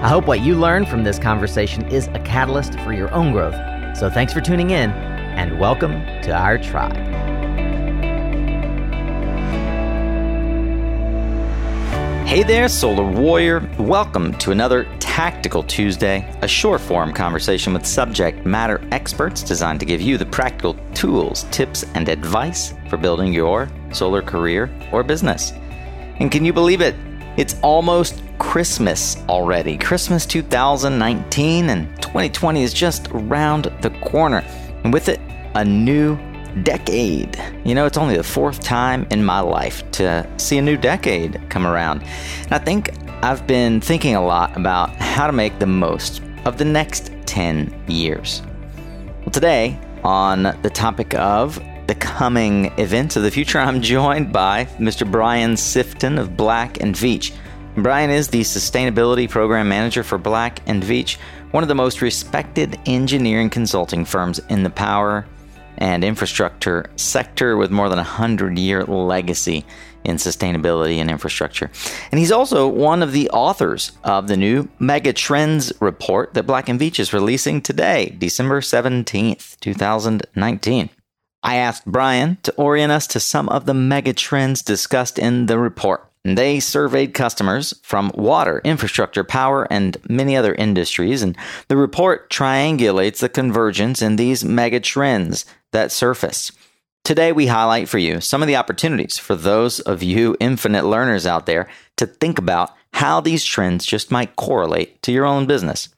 I hope what you learn from this conversation is a catalyst for your own growth. So thanks for tuning in, and welcome to our tribe. Hey there, Solar Warrior. Welcome to another Tactical Tuesday, a short form conversation with subject matter experts designed to give you the practical tools, tips, and advice for building your solar career or business. And can you believe it? It's almost Christmas already. Christmas 2019 and 2020 is just around the corner. And with it, a new decade. You know, it's only the fourth time in my life to see a new decade come around. And I think I've been thinking a lot about how to make the most of the next 10 years. Well, today, on the topic of the coming events of the future, I'm joined by Mr. Brian Sifton of Black and Veatch. Brian is the Sustainability Program Manager for Black and Veatch, one of the most respected engineering consulting firms in the power and infrastructure sector with more than a 100 year legacy in sustainability and infrastructure. And he's also one of the authors of the new Mega Trends report that Black and Veatch is releasing today, December 17th, 2019. I asked Brian to orient us to some of the mega trends discussed in the report. They surveyed customers from water, infrastructure, power, and many other industries, and the report triangulates the convergence in these mega trends that surface. Today, we highlight for you some of the opportunities for those of you infinite learners out there to think about how these trends just might correlate to your own business.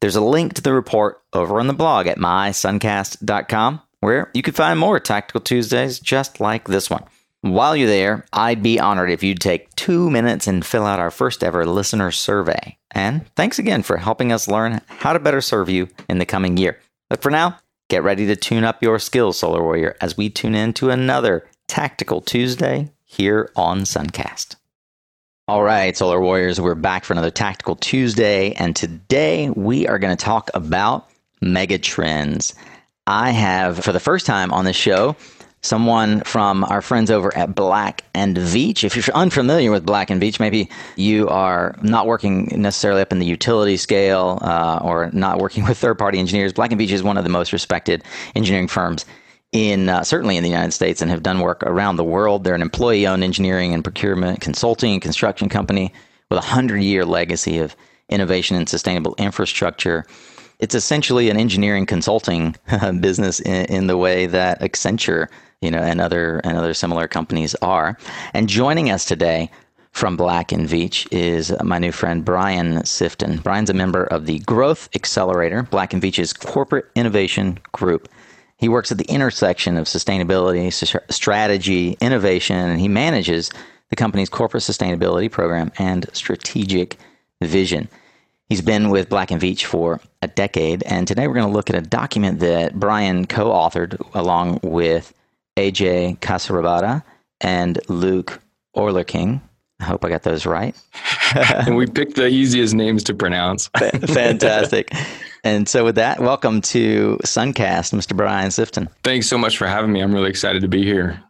There's a link to the report over on the blog at mysuncast.com where you can find more Tactical Tuesdays just like this one. While you're there, I'd be honored if you'd take two minutes and fill out our first ever listener survey. And thanks again for helping us learn how to better serve you in the coming year. But for now, get ready to tune up your skills, Solar Warrior, as we tune in to another Tactical Tuesday here on Suncast. All right, Solar Warriors, we're back for another Tactical Tuesday, and today we are going to talk about mega trends. I have, for the first time on this show, someone from our friends over at Black and Veatch. If you're unfamiliar with Black and Veatch, maybe you are not working necessarily up in the utility scale uh, or not working with third party engineers. Black and Veatch is one of the most respected engineering firms in uh, certainly in the United States and have done work around the world. They're an employee owned engineering and procurement consulting and construction company with a hundred year legacy of innovation and sustainable infrastructure it's essentially an engineering consulting business in, in, the way that Accenture, you know, and other and other similar companies are. And joining us today from Black and Veatch is my new friend Brian Sifton. Brian's a member of the Growth Accelerator, Black and Veatch's corporate innovation group. He works at the intersection of sustainability, strategy, innovation, and he manages the company's corporate sustainability program and strategic vision. He's been with Black and Veatch for a decade, and today we're going to look at a document that Brian co-authored along with AJ Casarabata and Luke Oerlikon. I hope I got those right. and we picked the easiest names to pronounce. Fantastic. And so, with that, welcome to Suncast, Mr. Brian Sifton. Thanks so much for having me. I'm really excited to be here.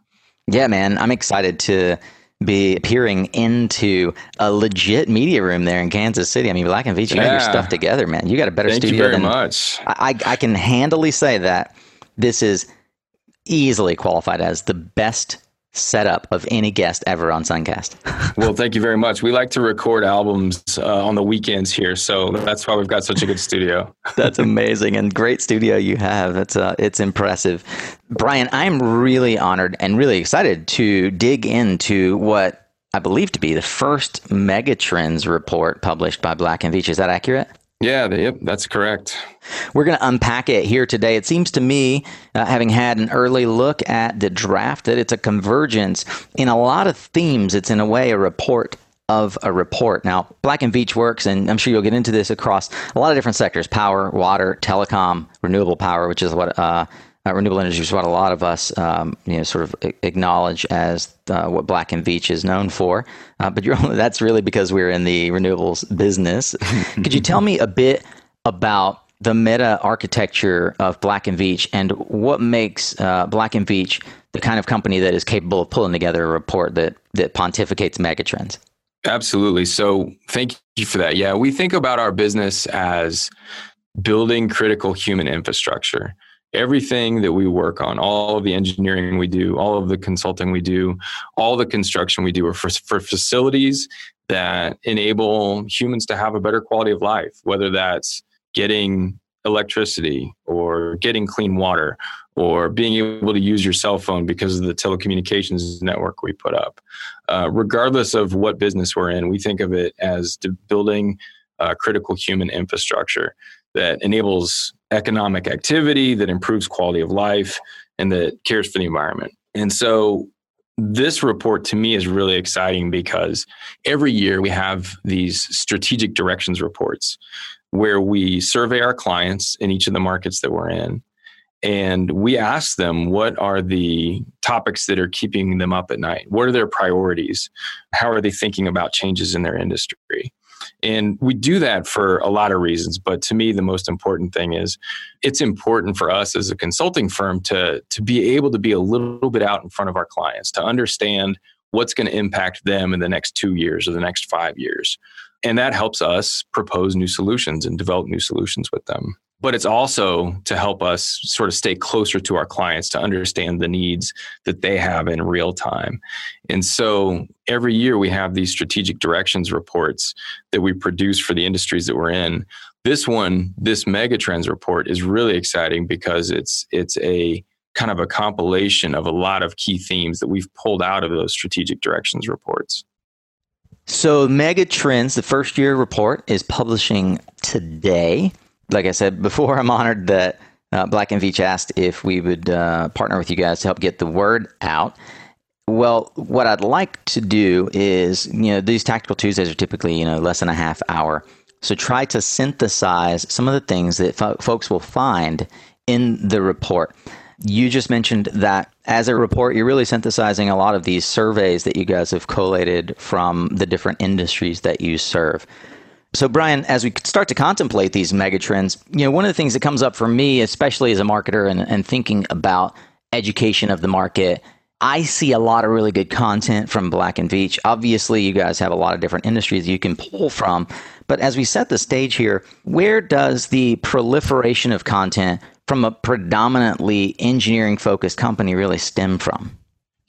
Yeah, man. I'm excited to be peering into a legit media room there in Kansas City. I mean, Black and Veatch, you yeah. got your stuff together, man. You got a better Thank studio. You very than, much. I, I can handily say that this is easily qualified as the best setup of any guest ever on Suncast. well, thank you very much. We like to record albums uh, on the weekends here, so that's why we've got such a good studio. that's amazing and great studio you have. It's uh, it's impressive. Brian, I'm really honored and really excited to dig into what I believe to be the first Megatrends report published by Black and Veatch. Is that accurate? Yeah, yep, that's correct. We're going to unpack it here today. It seems to me, uh, having had an early look at the draft, that it's a convergence in a lot of themes. It's in a way a report of a report. Now, Black and Veatch works, and I'm sure you'll get into this across a lot of different sectors: power, water, telecom, renewable power, which is what uh, uh, renewable energy is what a lot of us, um, you know, sort of acknowledge as uh, what Black and Veatch is known for. Uh, but only, that's really because we're in the renewables business. Could you tell me a bit about the meta architecture of Black and Veatch and what makes uh, Black and Veatch the kind of company that is capable of pulling together a report that that pontificates megatrends? Absolutely. So, thank you for that. Yeah, we think about our business as building critical human infrastructure everything that we work on, all of the engineering we do, all of the consulting we do, all the construction we do are for, for facilities that enable humans to have a better quality of life, whether that's getting electricity or getting clean water or being able to use your cell phone because of the telecommunications network we put up. Uh, regardless of what business we're in, we think of it as building uh, critical human infrastructure that enables economic activity, that improves quality of life, and that cares for the environment. And so this report to me is really exciting because every year we have these strategic directions reports where we survey our clients in each of the markets that we're in and we ask them what are the topics that are keeping them up at night? What are their priorities? How are they thinking about changes in their industry and we do that for a lot of reasons. But to me, the most important thing is it's important for us as a consulting firm to, to be able to be a little bit out in front of our clients, to understand what's going to impact them in the next two years or the next five years. And that helps us propose new solutions and develop new solutions with them but it's also to help us sort of stay closer to our clients to understand the needs that they have in real time. And so every year we have these strategic directions reports that we produce for the industries that we're in. This one, this megatrends report is really exciting because it's it's a kind of a compilation of a lot of key themes that we've pulled out of those strategic directions reports. So, Megatrends, the first year report, is publishing today like I said before, I'm honored that uh, Black and Veatch asked if we would uh, partner with you guys to help get the word out. Well, what I'd like to do is, you know, these tactical Tuesdays are typically, you know, less than a half hour. So try to synthesize some of the things that fo- folks will find in the report. You just mentioned that as a report, you're really synthesizing a lot of these surveys that you guys have collated from the different industries that you serve. So, Brian, as we start to contemplate these megatrends, you know, one of the things that comes up for me, especially as a marketer and, and thinking about education of the market, I see a lot of really good content from Black and Veatch. Obviously, you guys have a lot of different industries you can pull from. But as we set the stage here, where does the proliferation of content from a predominantly engineering focused company really stem from?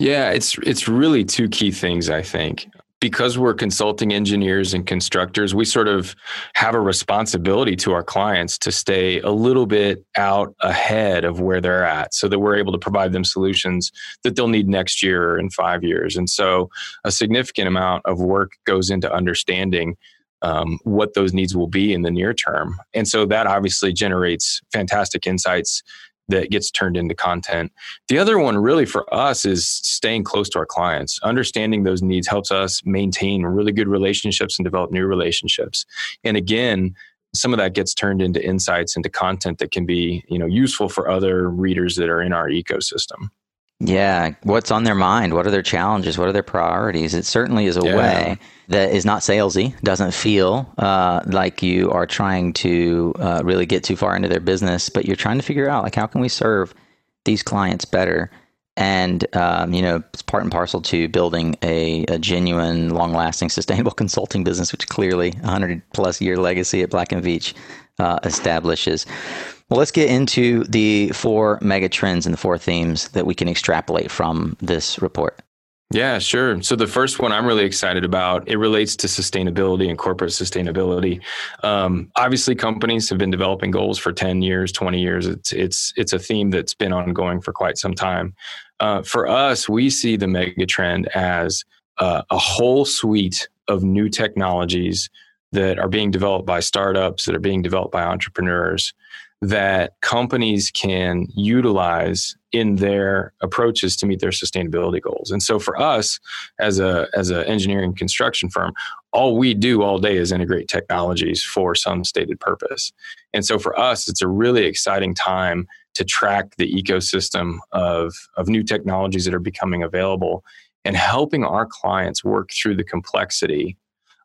Yeah, it's it's really two key things I think because we're consulting engineers and constructors, we sort of have a responsibility to our clients to stay a little bit out ahead of where they're at so that we're able to provide them solutions that they'll need next year or in five years. And so a significant amount of work goes into understanding um, what those needs will be in the near term. And so that obviously generates fantastic insights that gets turned into content. The other one, really, for us is staying close to our clients. Understanding those needs helps us maintain really good relationships and develop new relationships. And again, some of that gets turned into insights into content that can be you know useful for other readers that are in our ecosystem yeah what's on their mind what are their challenges what are their priorities it certainly is a yeah. way that is not salesy, doesn't feel uh, like you are trying to uh, really get too far into their business, but you're trying to figure out like how can we serve these clients better. And um, you know, it's part and parcel to building a, a genuine, long-lasting, sustainable consulting business, which clearly hundred plus year legacy at Black and Veatch uh, establishes. Well, let's get into the four mega trends and the four themes that we can extrapolate from this report. Yeah, sure. So the first one I'm really excited about it relates to sustainability and corporate sustainability. Um, obviously, companies have been developing goals for 10 years, 20 years. It's it's it's a theme that's been ongoing for quite some time. Uh, for us, we see the mega trend as uh, a whole suite of new technologies that are being developed by startups, that are being developed by entrepreneurs that companies can utilize in their approaches to meet their sustainability goals. And so for us as a as an engineering construction firm, all we do all day is integrate technologies for some stated purpose. And so for us it's a really exciting time to track the ecosystem of of new technologies that are becoming available and helping our clients work through the complexity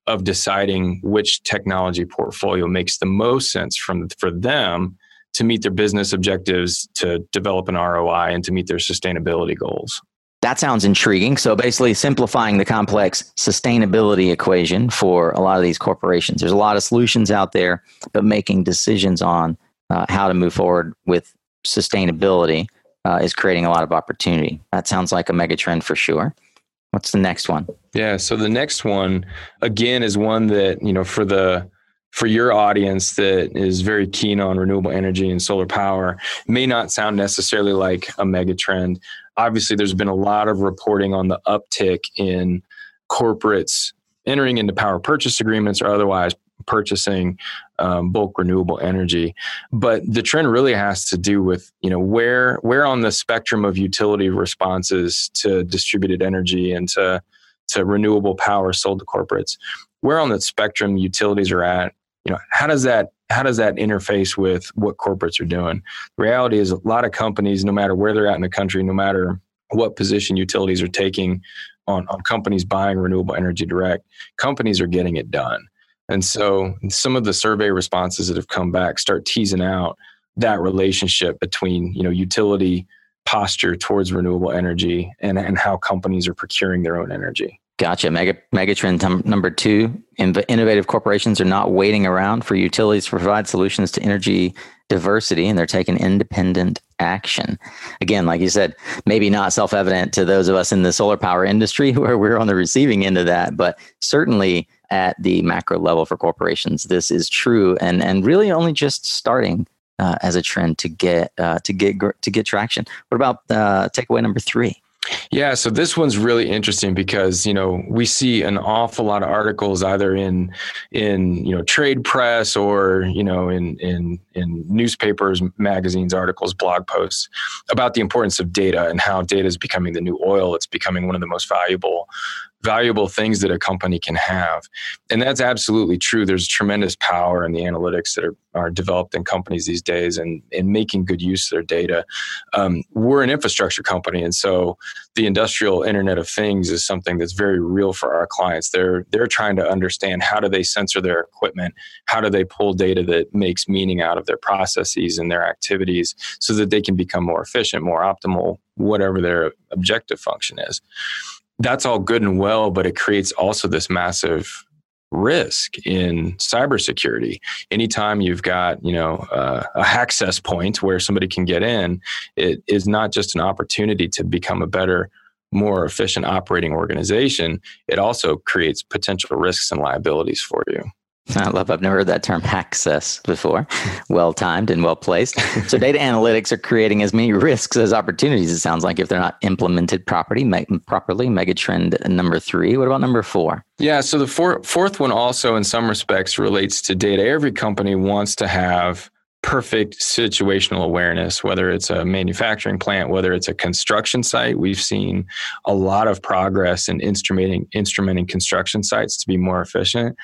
of deciding which technology portfolio makes the most sense from for them to meet their business objectives, to develop an ROI, and to meet their sustainability goals. That sounds intriguing. So basically, simplifying the complex sustainability equation for a lot of these corporations. There's a lot of solutions out there, but making decisions on uh, how to move forward with sustainability uh, is creating a lot of opportunity. That sounds like a megatrend for sure. What's the next one? Yeah, so the next one again is one that, you know, for the for your audience that is very keen on renewable energy and solar power may not sound necessarily like a mega trend. Obviously, there's been a lot of reporting on the uptick in corporates entering into power purchase agreements or otherwise purchasing um, bulk renewable energy. But the trend really has to do with you know where where on the spectrum of utility responses to distributed energy and to to renewable power sold to corporates where on the spectrum utilities are at you know how does that how does that interface with what corporates are doing? The reality is a lot of companies no matter where they're at in the country no matter what position utilities are taking on, on companies buying renewable energy direct companies are getting it done and so some of the survey responses that have come back start teasing out that relationship between you know utility posture towards renewable energy and, and how companies are procuring their own energy Gotcha. Mega Megatrend t- number two: innovative corporations are not waiting around for utilities to provide solutions to energy diversity, and they're taking independent action. Again, like you said, maybe not self-evident to those of us in the solar power industry where we're on the receiving end of that, but certainly at the macro level for corporations, this is true, and and really only just starting uh, as a trend to get uh, to get to get traction. What about uh, takeaway number three? Yeah, so this one's really interesting because you know we see an awful lot of articles either in in you know trade press or you know in in in newspapers, magazines, articles, blog posts about the importance of data and how data is becoming the new oil. It's becoming one of the most valuable valuable things that a company can have. And that's absolutely true. There's tremendous power in the analytics that are, are developed in companies these days and, in making good use of their data. Um, we're an infrastructure company. And so the industrial internet of things is something that's very real for our clients. They're, they're trying to understand how do they sensor their equipment? How do they pull data that makes meaning out of their processes and their activities so that they can become more efficient, more optimal, whatever their objective function is that's all good and well, but it creates also this massive risk in cybersecurity. Anytime you've got, you know, uh, a access point where somebody can get in, it is not just an opportunity to become a better, more efficient operating organization. It also creates potential risks and liabilities for you. I love, I've never heard that term access before. Well timed and well placed. So, data analytics are creating as many risks as opportunities, it sounds like, if they're not implemented properly. Me- properly. Megatrend number three. What about number four? Yeah, so the four, fourth one also, in some respects, relates to data. Every company wants to have perfect situational awareness, whether it's a manufacturing plant, whether it's a construction site. We've seen a lot of progress in instrumenting, instrumenting construction sites to be more efficient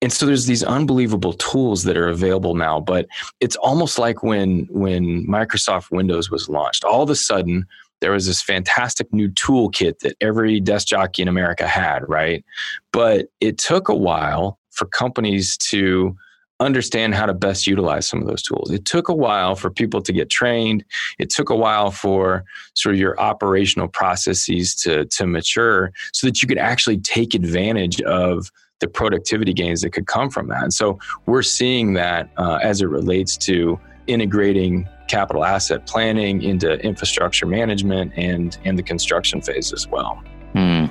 and so there's these unbelievable tools that are available now but it's almost like when when microsoft windows was launched all of a sudden there was this fantastic new toolkit that every desk jockey in america had right but it took a while for companies to understand how to best utilize some of those tools. It took a while for people to get trained. It took a while for sort of your operational processes to, to mature so that you could actually take advantage of the productivity gains that could come from that. And so we're seeing that uh, as it relates to integrating capital asset planning into infrastructure management and and the construction phase as well. Hmm.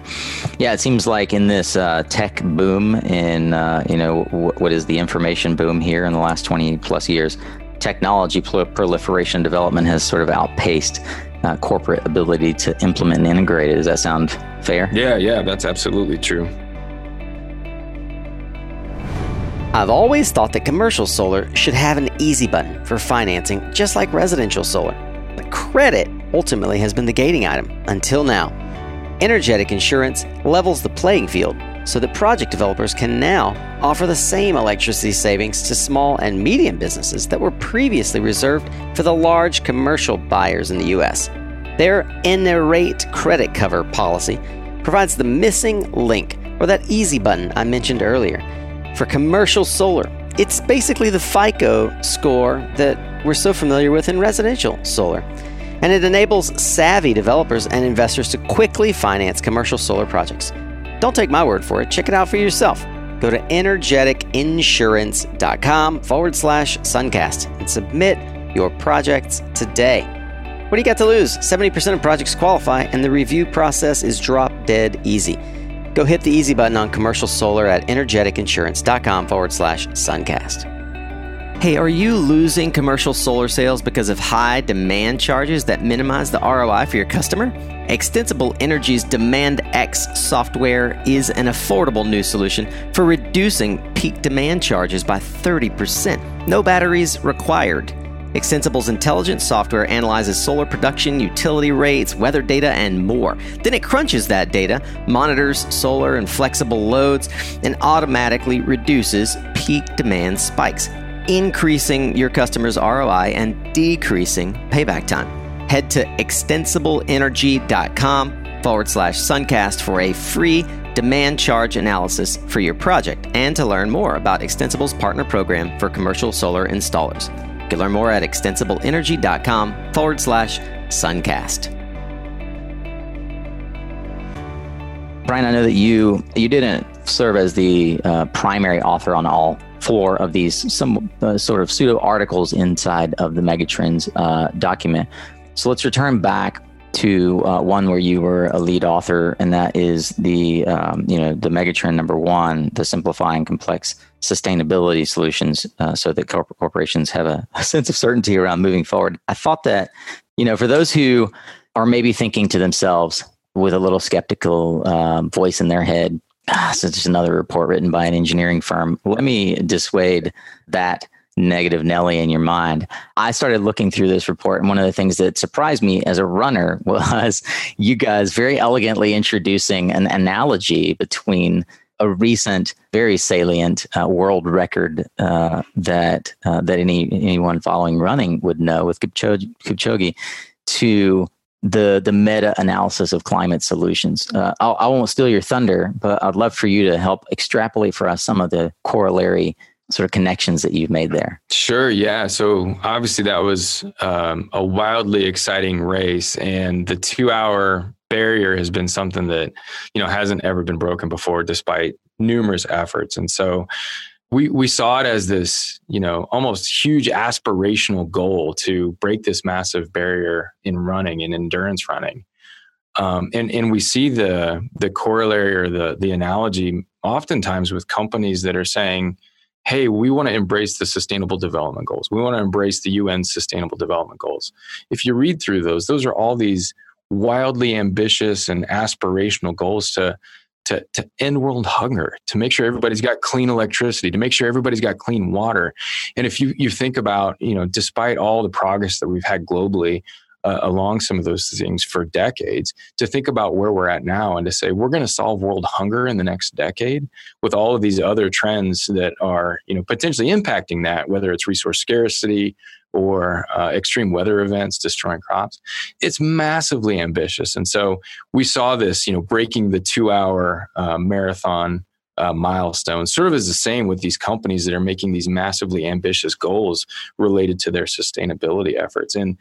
Yeah, it seems like in this uh, tech boom, in uh, you know w- what is the information boom here in the last twenty plus years, technology proliferation development has sort of outpaced uh, corporate ability to implement and integrate it. Does that sound fair? Yeah, yeah, that's absolutely true. I've always thought that commercial solar should have an easy button for financing, just like residential solar. But credit ultimately has been the gating item until now. Energetic Insurance levels the playing field so that project developers can now offer the same electricity savings to small and medium businesses that were previously reserved for the large commercial buyers in the U.S. Their Enerate credit cover policy provides the missing link or that easy button I mentioned earlier for commercial solar. It's basically the FICO score that we're so familiar with in residential solar. And it enables savvy developers and investors to quickly finance commercial solar projects. Don't take my word for it, check it out for yourself. Go to energeticinsurance.com forward slash suncast and submit your projects today. What do you got to lose? 70% of projects qualify, and the review process is drop dead easy. Go hit the easy button on commercial solar at energeticinsurance.com forward slash suncast. Hey, are you losing commercial solar sales because of high demand charges that minimize the ROI for your customer? Extensible Energy's Demand X software is an affordable new solution for reducing peak demand charges by 30%. No batteries required. Extensible's intelligent software analyzes solar production, utility rates, weather data, and more. Then it crunches that data, monitors solar and flexible loads, and automatically reduces peak demand spikes, increasing your customers' ROI and decreasing payback time. Head to extensibleenergy.com forward slash suncast for a free demand charge analysis for your project and to learn more about Extensible's partner program for commercial solar installers. You can learn more at extensibleenergy.com forward slash suncast. Brian, I know that you you didn't serve as the uh, primary author on all four of these some uh, sort of pseudo articles inside of the Megatrends uh, document. So let's return back to uh, one where you were a lead author, and that is the um, you know the megatrend number one, the simplifying complex sustainability solutions, uh, so that corporations have a, a sense of certainty around moving forward. I thought that you know for those who are maybe thinking to themselves with a little skeptical um, voice in their head, ah, so it's just another report written by an engineering firm. Let me dissuade that negative Nelly in your mind. I started looking through this report, and one of the things that surprised me as a runner was you guys very elegantly introducing an analogy between a recent, very salient uh, world record uh, that uh, that any anyone following running would know with Kipchoge, Kipchoge to the the meta analysis of climate solutions. Uh, I won't steal your thunder, but I'd love for you to help extrapolate for us some of the corollary sort of connections that you've made there. Sure. Yeah. So obviously that was um, a wildly exciting race, and the two-hour barrier has been something that you know hasn't ever been broken before, despite numerous efforts. And so we we saw it as this you know almost huge aspirational goal to break this massive barrier in running and endurance running. Um, and and we see the the corollary or the the analogy oftentimes with companies that are saying hey, we want to embrace the sustainable development goals. We want to embrace the UN sustainable development goals. If you read through those, those are all these wildly ambitious and aspirational goals to to, to end world hunger, to make sure everybody's got clean electricity, to make sure everybody's got clean water. And if you, you think about, you know, despite all the progress that we've had globally, uh, along some of those things for decades to think about where we're at now and to say we're going to solve world hunger in the next decade with all of these other trends that are you know potentially impacting that whether it's resource scarcity or uh, extreme weather events destroying crops. It's massively ambitious. And so we saw this you know breaking the two hour uh, marathon uh, milestones sort of is the same with these companies that are making these massively ambitious goals related to their sustainability efforts. And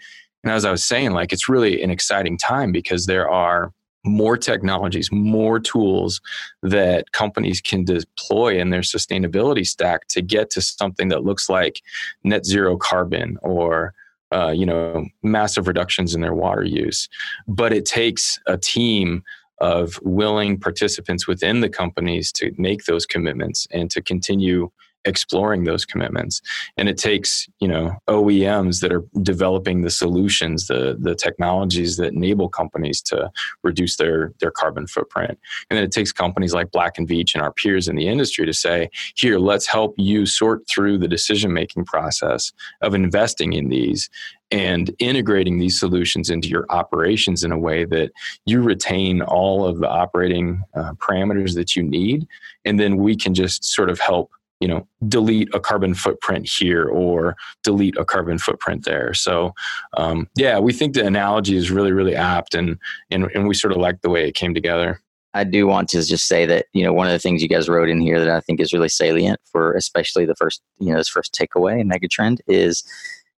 and as I was saying, like it's really an exciting time because there are more technologies, more tools that companies can deploy in their sustainability stack to get to something that looks like net zero carbon or uh, you know massive reductions in their water use. But it takes a team of willing participants within the companies to make those commitments and to continue exploring those commitments. And it takes, you know, OEMs that are developing the solutions, the the technologies that enable companies to reduce their their carbon footprint. And then it takes companies like Black and Veatch and our peers in the industry to say, here, let's help you sort through the decision making process of investing in these and integrating these solutions into your operations in a way that you retain all of the operating uh, parameters that you need and then we can just sort of help you know delete a carbon footprint here or delete a carbon footprint there so um, yeah we think the analogy is really really apt and, and and we sort of like the way it came together I do want to just say that you know one of the things you guys wrote in here that I think is really salient for especially the first you know this first takeaway megatrend is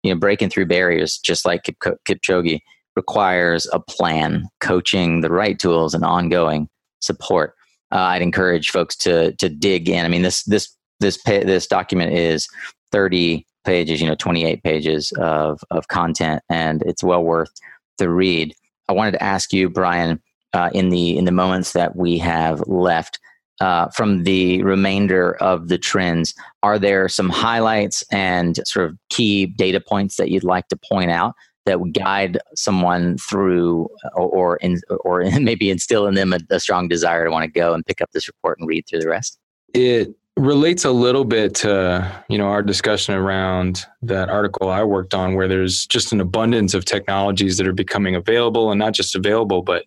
you know breaking through barriers just like Kip- Kipchoge requires a plan, coaching, the right tools, and ongoing support. Uh, I'd encourage folks to to dig in. I mean this this this this document is 30 pages, you know, 28 pages of of content, and it's well worth the read. I wanted to ask you, Brian, uh, in the in the moments that we have left uh, from the remainder of the trends, are there some highlights and sort of key data points that you'd like to point out that would guide someone through or or, in, or maybe instill in them a, a strong desire to want to go and pick up this report and read through the rest? It relates a little bit to you know our discussion around that article I worked on where there's just an abundance of technologies that are becoming available and not just available but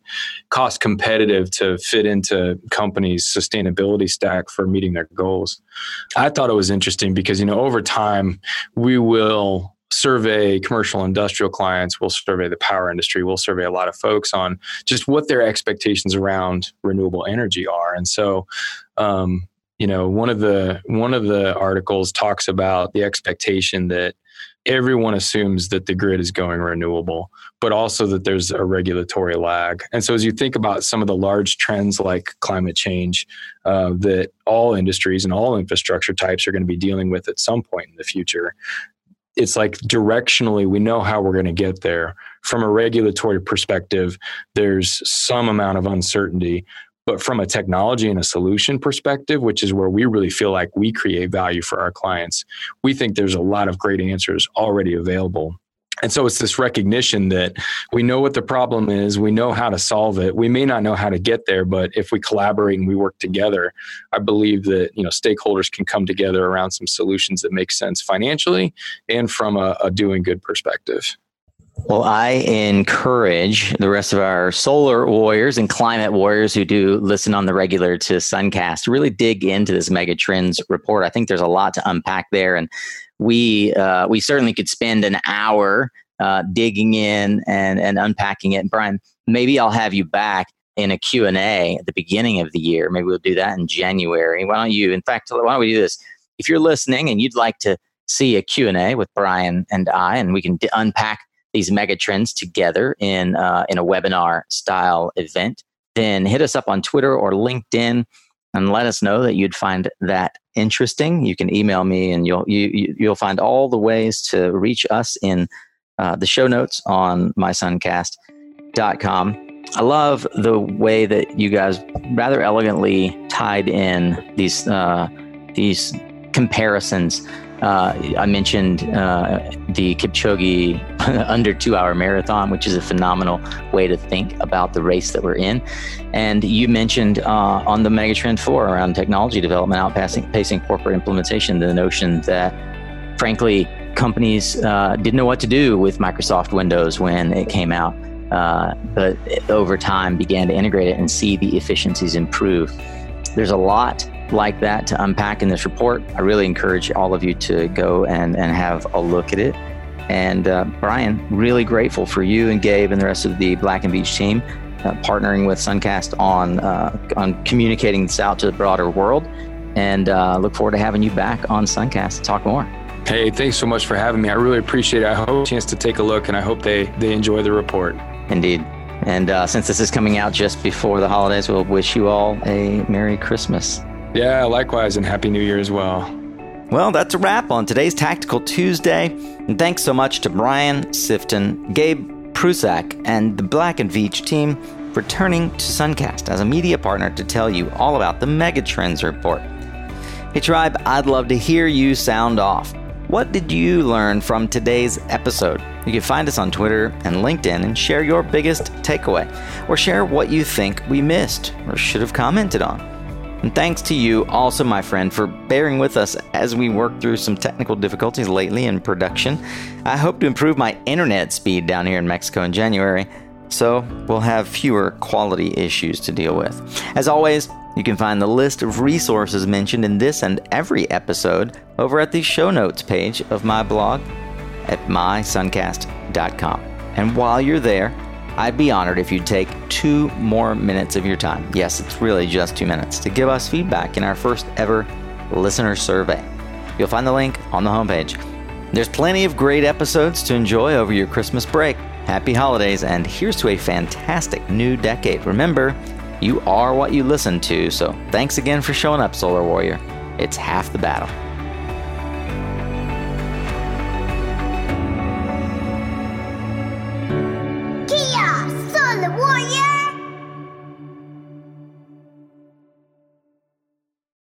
cost competitive to fit into companies sustainability stack for meeting their goals. I thought it was interesting because you know over time we will survey commercial industrial clients we'll survey the power industry we'll survey a lot of folks on just what their expectations around renewable energy are and so um, you know one of the one of the articles talks about the expectation that everyone assumes that the grid is going renewable but also that there's a regulatory lag. And so as you think about some of the large trends like climate change uh, that all industries and all infrastructure types are going to be dealing with at some point in the future it's like directionally we know how we're going to get there. From a regulatory perspective there's some amount of uncertainty but from a technology and a solution perspective, which is where we really feel like we create value for our clients, we think there's a lot of great answers already available. And so it's this recognition that we know what the problem is, we know how to solve it. We may not know how to get there, but if we collaborate and we work together, I believe that you know stakeholders can come together around some solutions that make sense financially and from a, a doing good perspective. Well, I encourage the rest of our solar warriors and climate warriors who do listen on the regular to Suncast to really dig into this mega trends report. I think there's a lot to unpack there, and we uh, we certainly could spend an hour uh, digging in and and unpacking it. And Brian, maybe I'll have you back in a Q&A at the beginning of the year. Maybe we'll do that in January. Why don't you, in fact, why don't we do this? If you're listening and you'd like to see a Q&A with Brian and I, and we can d- unpack these mega trends together in uh, in a webinar style event, then hit us up on Twitter or LinkedIn and let us know that you'd find that interesting. You can email me, and you'll you, you'll find all the ways to reach us in uh, the show notes on mysuncast.com. I love the way that you guys rather elegantly tied in these uh, these comparisons uh, I mentioned uh, the Kipchoge under two hour marathon, which is a phenomenal way to think about the race that we're in. And you mentioned uh, on the Megatrend 4 around technology development, outpacing pacing corporate implementation, the notion that, frankly, companies uh, didn't know what to do with Microsoft Windows when it came out. Uh, but over time began to integrate it and see the efficiencies improve. There's a lot like that to unpack in this report. I really encourage all of you to go and, and have a look at it. And uh, Brian, really grateful for you and Gabe and the rest of the Black and Veatch team uh, partnering with Suncast on uh, on communicating this out to the broader world. And uh, look forward to having you back on Suncast to talk more. Hey, thanks so much for having me. I really appreciate it. I hope a chance to take a look, and I hope they they enjoy the report. Indeed. And uh, since this is coming out just before the holidays, we'll wish you all a Merry Christmas. Yeah, likewise, and Happy New Year as well. Well, that's a wrap on today's Tactical Tuesday. And thanks so much to Brian Sifton, Gabe Prusak, and the Black and Veatch team for turning to Suncast as a media partner to tell you all about the Megatrends report. Hey, Tribe, I'd love to hear you sound off. What did you learn from today's episode? You can find us on Twitter and LinkedIn and share your biggest takeaway, or share what you think we missed or should have commented on. And thanks to you, also, my friend, for bearing with us as we work through some technical difficulties lately in production. I hope to improve my internet speed down here in Mexico in January, so we'll have fewer quality issues to deal with. As always, you can find the list of resources mentioned in this and every episode over at the show notes page of my blog at mysuncast.com. And while you're there, I'd be honored if you'd take two more minutes of your time. Yes, it's really just two minutes to give us feedback in our first ever listener survey. You'll find the link on the homepage. There's plenty of great episodes to enjoy over your Christmas break. Happy holidays, and here's to a fantastic new decade. Remember, you are what you listen to, so thanks again for showing up, Solar Warrior. It's half the battle.